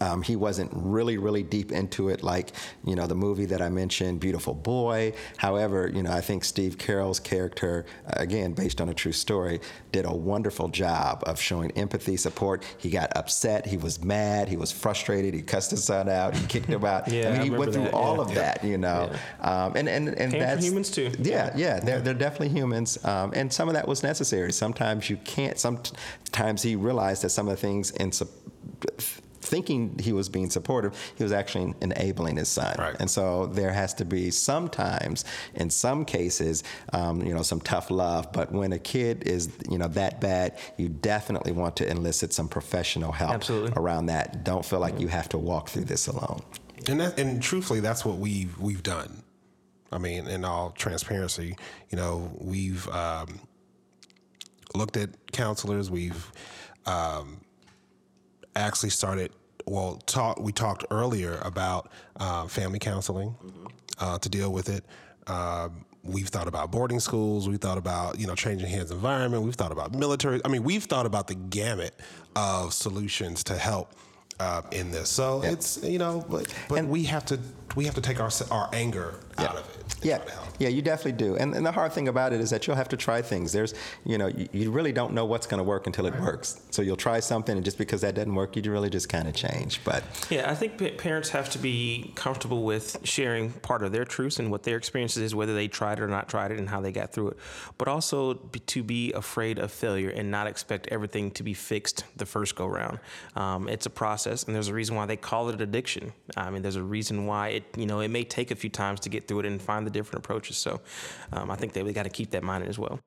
um, he wasn't really, really deep into it, like you know the movie that I mentioned, Beautiful Boy. However, you know I think Steve Carell's character, uh, again based on a true story, did a wonderful job of showing empathy, support. He got upset, he was mad, he was frustrated, he cussed his son out, he kicked him out. Yeah, I mean, I he went through that, all yeah. of that, you know. Um, and and and Came that's humans too. Yeah, yeah, they're they're definitely humans, um, and some of that was necessary. Sometimes you can't. Sometimes he realized that some of the things in. Thinking he was being supportive, he was actually enabling his son, Right. and so there has to be sometimes, in some cases, um, you know, some tough love. But when a kid is, you know, that bad, you definitely want to enlist some professional help Absolutely. around that. Don't feel like you have to walk through this alone. And that, and truthfully, that's what we've we've done. I mean, in all transparency, you know, we've um, looked at counselors. We've um, actually started. Well, talk. We talked earlier about uh, family counseling uh, to deal with it. Um, we've thought about boarding schools. We've thought about you know changing hands environment. We've thought about military. I mean, we've thought about the gamut of solutions to help uh, in this. So it's you know, but, but we have to we have to take our our anger out of it. Yeah, try to help. yeah, you definitely do. And, and the hard thing about it is that you'll have to try things. There's, you know, you, you really don't know what's going to work until it works. So you'll try something, and just because that doesn't work, you really just kind of change. But Yeah, I think pa- parents have to be comfortable with sharing part of their truths and what their experiences is, whether they tried it or not tried it, and how they got through it. But also be, to be afraid of failure and not expect everything to be fixed the first go round. Um, it's a process, and there's a reason why they call it addiction. I mean, there's a reason why it, you know, it may take a few times to get through it and find the different approaches. So, um, I think that we got to keep that in mind as well.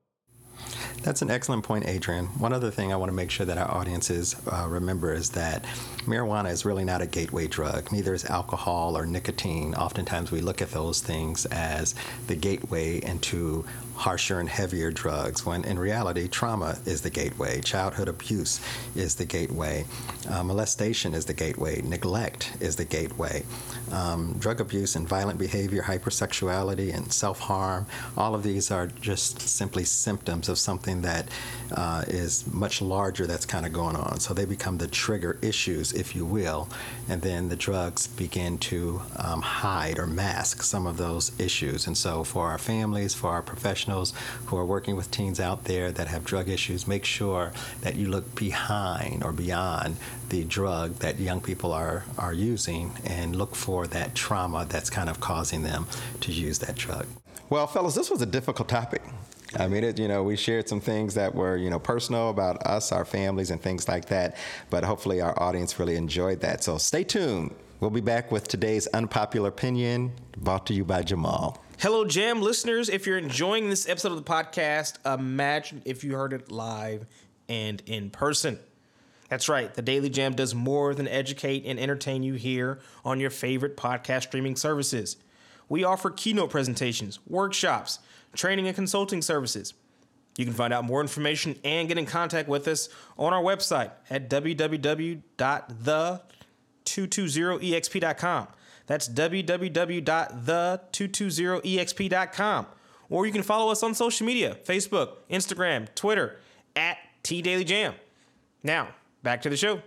That's an excellent point, Adrian. One other thing I want to make sure that our audiences uh, remember is that marijuana is really not a gateway drug. Neither is alcohol or nicotine. Oftentimes we look at those things as the gateway into harsher and heavier drugs, when in reality, trauma is the gateway, childhood abuse is the gateway, uh, molestation is the gateway, neglect is the gateway. Um, drug abuse and violent behavior, hypersexuality, and self harm, all of these are just simply symptoms of something that uh, is much larger that's kind of going on. So they become the trigger issues, if you will, and then the drugs begin to um, hide or mask some of those issues. And so for our families, for our professionals who are working with teens out there that have drug issues, make sure that you look behind or beyond the drug that young people are, are using and look for that trauma that's kind of causing them to use that drug. Well, fellas, this was a difficult topic. I mean, it, you know, we shared some things that were, you know, personal about us, our families, and things like that. But hopefully, our audience really enjoyed that. So stay tuned. We'll be back with today's unpopular opinion, brought to you by Jamal. Hello, Jam listeners. If you're enjoying this episode of the podcast, imagine if you heard it live and in person. That's right. The Daily Jam does more than educate and entertain you here on your favorite podcast streaming services. We offer keynote presentations, workshops, training and consulting services. You can find out more information and get in contact with us on our website at www.the220exp.com. That's www.the220exp.com. Or you can follow us on social media Facebook, Instagram, Twitter at T Daily Jam. Now, back to the show.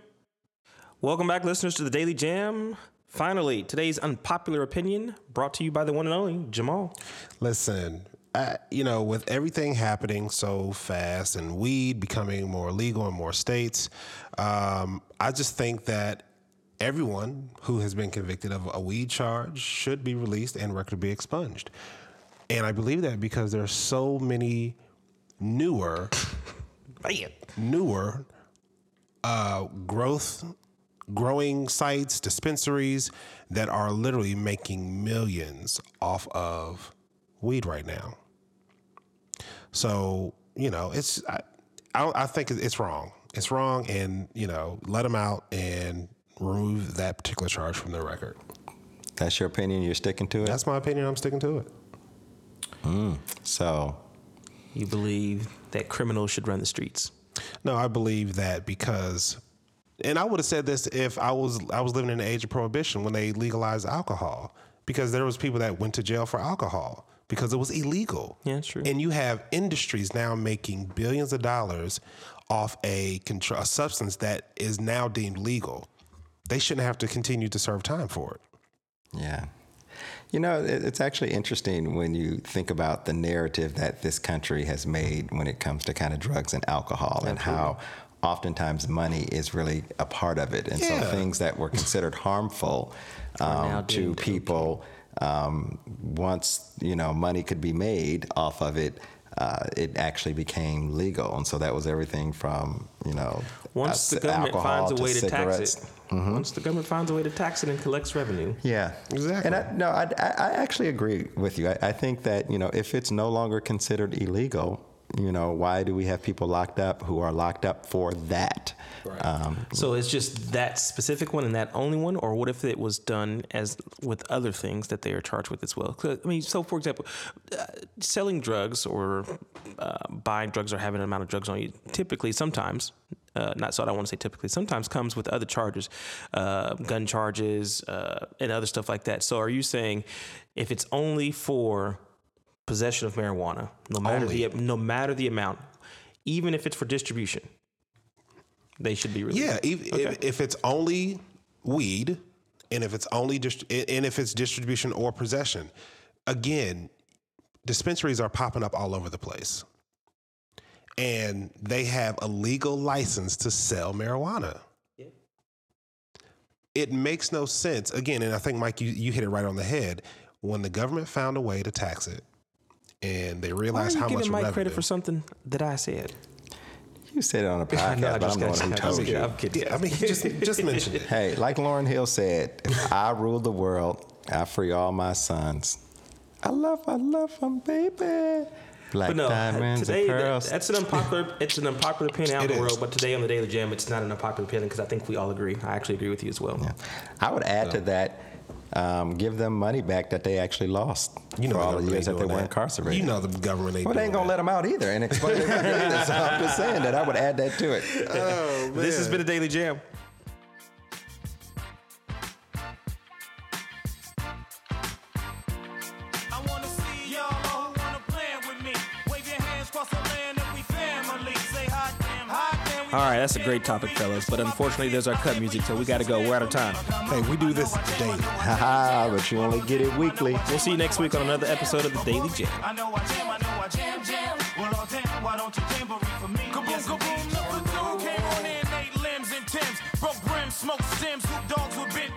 Welcome back, listeners, to the Daily Jam. Finally, today's unpopular opinion brought to you by the one and only Jamal. Listen, I, you know, with everything happening so fast and weed becoming more legal in more states, um, I just think that everyone who has been convicted of a weed charge should be released and record be expunged. And I believe that because there are so many newer, newer uh, growth, growing sites, dispensaries that are literally making millions off of weed right now. So you know, it's I, I, I think it's wrong. It's wrong, and you know, let them out and remove that particular charge from their record. That's your opinion. You're sticking to it. That's my opinion. I'm sticking to it. Hmm. so, You believe that criminals should run the streets. No, I believe that because, and I would have said this if I was I was living in the age of prohibition when they legalized alcohol, because there was people that went to jail for alcohol because it was illegal. Yeah, true. And you have industries now making billions of dollars off a, contr- a substance that is now deemed legal. They shouldn't have to continue to serve time for it. Yeah. You know, it's actually interesting when you think about the narrative that this country has made when it comes to kind of drugs and alcohol and how oftentimes money is really a part of it. And Yeah. so things that were considered harmful um, to deemed people, um, once, you know, money could be made off of it, uh, it actually became legal. And so that was everything from, you know, Once the government finds a way to cigarettes. tax it, once the government finds a way to tax it and collects revenue, Yeah, Exactly. And I, no, I, I I actually agree with you. I, I think that you know if it's no longer considered illegal, you know, why do we have people locked up who are locked up for that? Um, So it's just that specific one and that only one, or what if it was done as with other things that they are charged with as well? I mean, so for example, uh, selling drugs or uh, buying drugs or having an amount of drugs on you, typically, sometimes, uh, not so I don't want to say typically, sometimes comes with other charges, uh, gun charges, uh, and other stuff like that. So are you saying if it's only for possession of marijuana, no matter Only. the no matter the amount, even if it's for distribution, they should be released? Yeah, if, if, if it's only weed, and if it's only dist- and if it's distribution or possession, again, dispensaries are popping up all over the place, and they have a legal license to sell marijuana. Yeah. It makes no sense. Again, and I think Mike, you, you hit it right on the head. When the government found a way to tax it, and they Why are realized you how much giving Mike credit for something that I said? you said it on a podcast, No, I but just I'm the one got- who I'm told kidding, you. I'm kidding. yeah, I mean, he just just mentioned it. Hey, like Lauryn Hill said, if I rule the world, I free all my sons. I love, I love them, baby. Black But no, diamonds today and pearls. that's an unpopular. It's an unpopular opinion out in the world. But today on the Daily Jam, it's not an unpopular opinion because I think we all agree. I actually agree with you as well. Yeah. I would add to that, um, give them money back that they actually lost You know for all the years that they doing were incarcerated. You know the government ain't. well, they ain't gonna let them out either, and explain it either. So I'm just saying that I would add that to it. Oh, This has been a Daily Jam. All right, that's a great topic, fellas. But unfortunately, there's our cut music, so we got to go. We're out of time. Hey, we do this daily. Haha, but you only get it weekly. We'll see you next week on another episode of the Daily Jam. I know I jam, I know I jam, jam. Well, all damn, why don't you jamboree for me? Kaboom, yes, kaboom, number two came on in eight limbs and Tims. Broke brims, smoked stems, hoop dogs with bent